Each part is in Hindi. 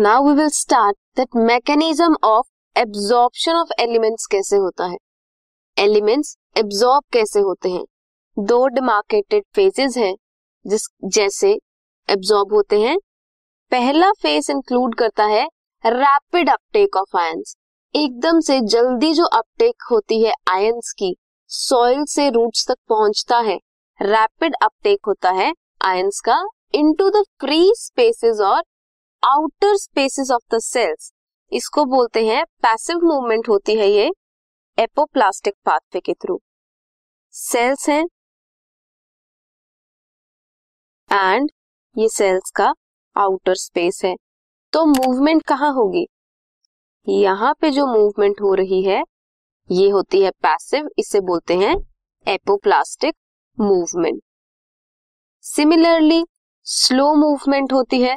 Now we will start that mechanism of absorption of elements कैसे होता है? एलिमेंट्स एब्जॉर्ब कैसे होते हैं? दो डिमार्केटेड फेजेस हैं, जिस जैसे एब्जॉर्ब होते हैं। पहला फ़ेज़ इंक्लूड करता है रैपिड अपटेक ऑफ़ आयंस एकदम से जल्दी जो अपटेक होती है आयंस की सॉइल से रूट्स तक पहुँचता है। रैपिड अपटेक होता है आयंस का इनटू द फ्री स्पेसेस और outer spaces of the cells इसको बोलते हैं पैसिव मूवमेंट होती है ये एपोप्लास्टिक पाथवे के थ्रू सेल्स हैं एंड ये सेल्स का आउटर स्पेस है. तो मूवमेंट कहाँ होगी? यहाँ पे जो मूवमेंट हो रही है, ये होती है पैसिव इसे बोलते हैं apoplastic movement similarly slow movement होती है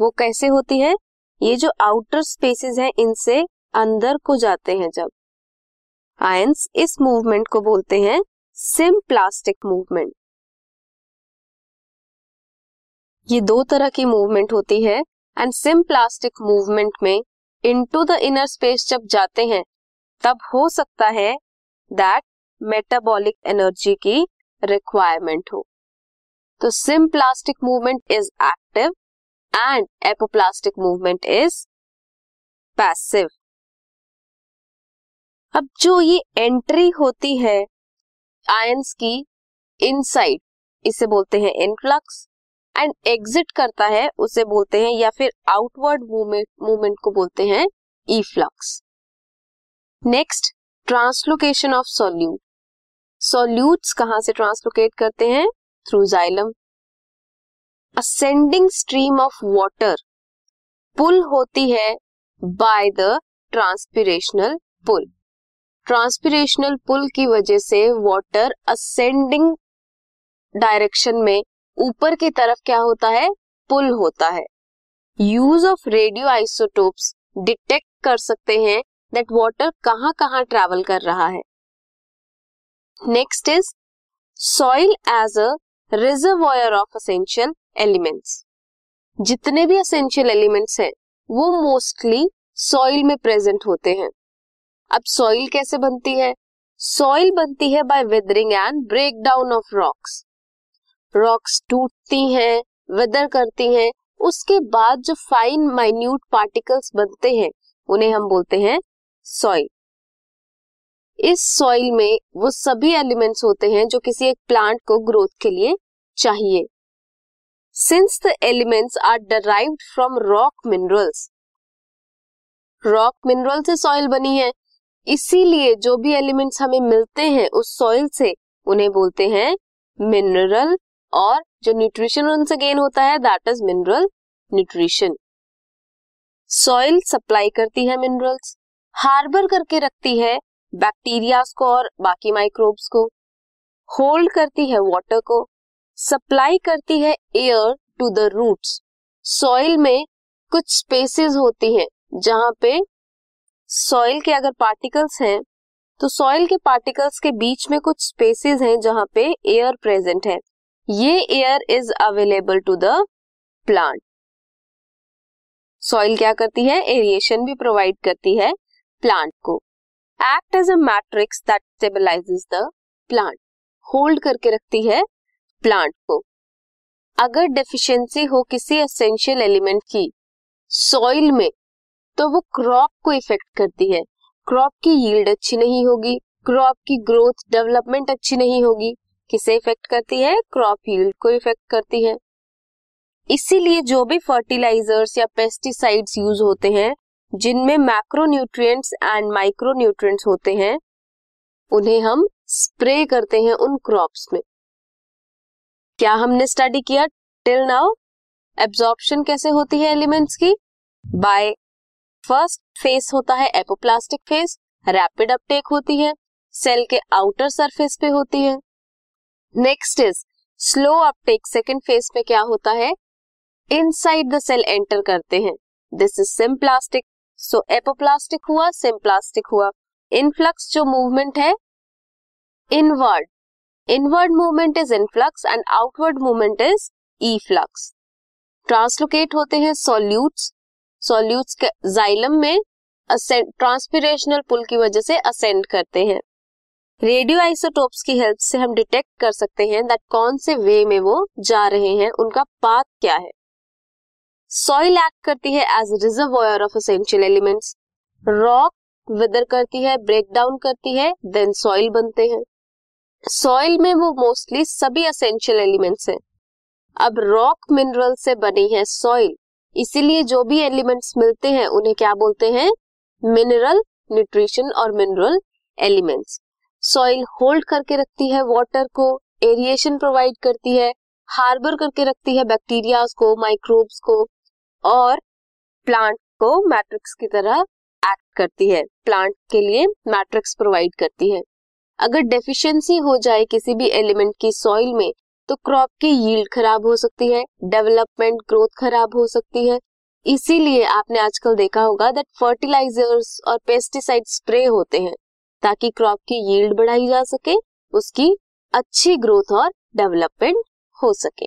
वो कैसे होती है? ये जो आउटर स्पेसेस हैं, इनसे अंदर को जाते हैं जब। आयंस इस मूवमेंट को बोलते हैं सिम्प्लास्टिक मूवमेंट ये दो तरह की मूवमेंट होती है एंड सिम्प्लास्टिक मूवमेंट में इनटू द इनर स्पेस जब जाते हैं, तब हो सकता है दैट मेटाबॉलिक एनर्जी की रिक्वायरमेंट हो। तो symplastic movement is active and apoplastic movement is passive अब जो ये एंट्री होती है आयंस की इनसाइड इसे बोलते हैं इनफ्लक्स एंड एग्जिट करता है, उसे बोलते हैं, या फिर आउटवर्ड मूवमेंट मूवमेंट को बोलते हैं efflux next translocation of solute solutes कहाँ से ट्रांसलोकेट करते हैं? Through xylem ascending stream of water pull होती है बाय द ट्रांसपिरेशनल पुल ट्रांसपिरेशनल पुल की वजह से वाटर असेंडिंग डायरेक्शन में ऊपर की तरफ़ क्या होता है? पुल होता है. Use of radio isotopes detect कर सकते हैं दैट वाटर कहाँ कहाँ ट्रेवल कर रहा है. Next is soil as a reservoir of essential elements. जितने भी असेंशियल एलिमेंट्स हैं, वो मोस्टली सॉइल में प्रेजेंट होते हैं। अब सॉइल कैसे बनती है? सॉइल बनती है by weathering and break down of rocks rocks टूटती हैं वेदर करती हैं, उसके बाद जो फाइन माइन्यूट पार्टिकल्स बनते हैं, उन्हें हम बोलते हैं सॉइल इस सॉइल में वो सभी एलिमेंट्स होते हैं जो किसी एक प्लांट को ग्रोथ के लिए चाहिए। Since the elements are derived from rock minerals rock mineral से सॉइल बनी है। इसीलिए जो भी एलिमेंट्स हमें मिलते हैं, उस सॉइल से उन्हें बोलते हैं मिनरल और जो न्यूट्रिशन उनसे गेन होता है that is mineral nutrition soil supply करती है मिनरल्स हार्बर करके रखती है बैक्टीरियाज को और बाकी माइक्रोब्स को। होल्ड करती है वाटर को। सप्लाई करती है air to the roots soil में कुछ स्पेसेस होती हैं, जहाँ पे सॉइल के अगर पार्टिकल्स हैं तो सॉइल के पार्टिकल्स के बीच में कुछ स्पेसेस हैं जहाँ पे एयर प्रेजेंट है. ये air is available to the plant soil क्या करती है? एरिएशन भी प्रोवाइड करती है प्लांट को. Act as a matrix that stabilises the plant hold करके रखती है प्लांट को। अगर डेफिशिएंसी हो किसी एसेंशियल एलिमेंट की सॉइल में तो वो क्रॉप को इफ़ेक्ट करती है। क्रॉप की यील्ड अच्छी नहीं होगी क्रॉप की ग्रोथ डेवलपमेंट अच्छी नहीं होगी, किसे इफ़ेक्ट करती है? क्रॉप यील्ड को इफ़ेक्ट करती है। इसीलिए जो भी फर्टिलाइजर्स या पेस्टिसाइड्स यूज़ होते हैं, जिनमें मैक्रोन्यूट्रिएंट्स एंड माइक्रोन्यूट्रिएंट्स होते हैं, उन्हें हम स्प्रे करते हैं उन क्रॉप्स में। क्या हमने स्टडी किया? टिल नाउ एब्जॉर्प्शन कैसे होती है एलिमेंट्स की? बाय फ़र्स्ट फेस होता है एपोप्लास्टिक फेस रैपिड अपटेक होती है सेल के आउटर सरफेस पे होती है। Next is slow uptake second phase पे क्या होता है? इनसाइड द सेल एंटर करते हैं। This is symplastic so apoplastic हुआ सिम्प्लास्टिक हुआ। इनफ्लक्स जो मूवमेंट है inward inward movement is influx and outward movement is efflux translocate होते हैं सोल्यूट्स सॉल्यूट्स जाइलम में ट्रांसपिरेशनल पुल की वजह से असेंड करते हैं. रेडियो आइसोटोप्स की हेल्प से हम डिटेक्ट कर सकते हैं दैट कौन से वे में वो जा रहे हैं, उनका पाथ क्या है. सॉइल एक्ट करती है as reservoir of essential elements rock weather करती है ब्रेक डाउन करती है देन सॉइल बनते हैं. सॉइल में वो मोस्टली सभी असेंशियल एलिमेंट्स हैं। अब रॉक मिनरल से बनी है सॉइल इसीलिए जो भी एलिमेंट्स मिलते हैं, उन्हें क्या बोलते हैं? मिनरल न्यूट्रिशन और मिनरल एलिमेंट्स सॉइल होल्ड करके रखती है वाटर को एरिएशन प्रोवाइड करती है हार्बर करके रखती है बैक्टीरिया को माइक्रोब्स को और प्लांट को मैट्रिक्स की तरह एक्ट करती है। प्लांट के लिए मैट्रिक्स प्रोवाइड करती है। अगर डेफिशिएंसी हो जाए किसी भी एलिमेंट की सॉइल में तो क्रॉप की यील्ड खराब हो सकती है डेवलपमेंट ग्रोथ खराब हो सकती है। इसीलिए आपने आजकल देखा होगा दैट फर्टिलाइजर्स और पेस्टिसाइड स्प्रे होते हैं, ताकि क्रॉप की यील्ड बढ़ाई जा सके, उसकी अच्छी ग्रोथ और डेवलपमेंट हो सके।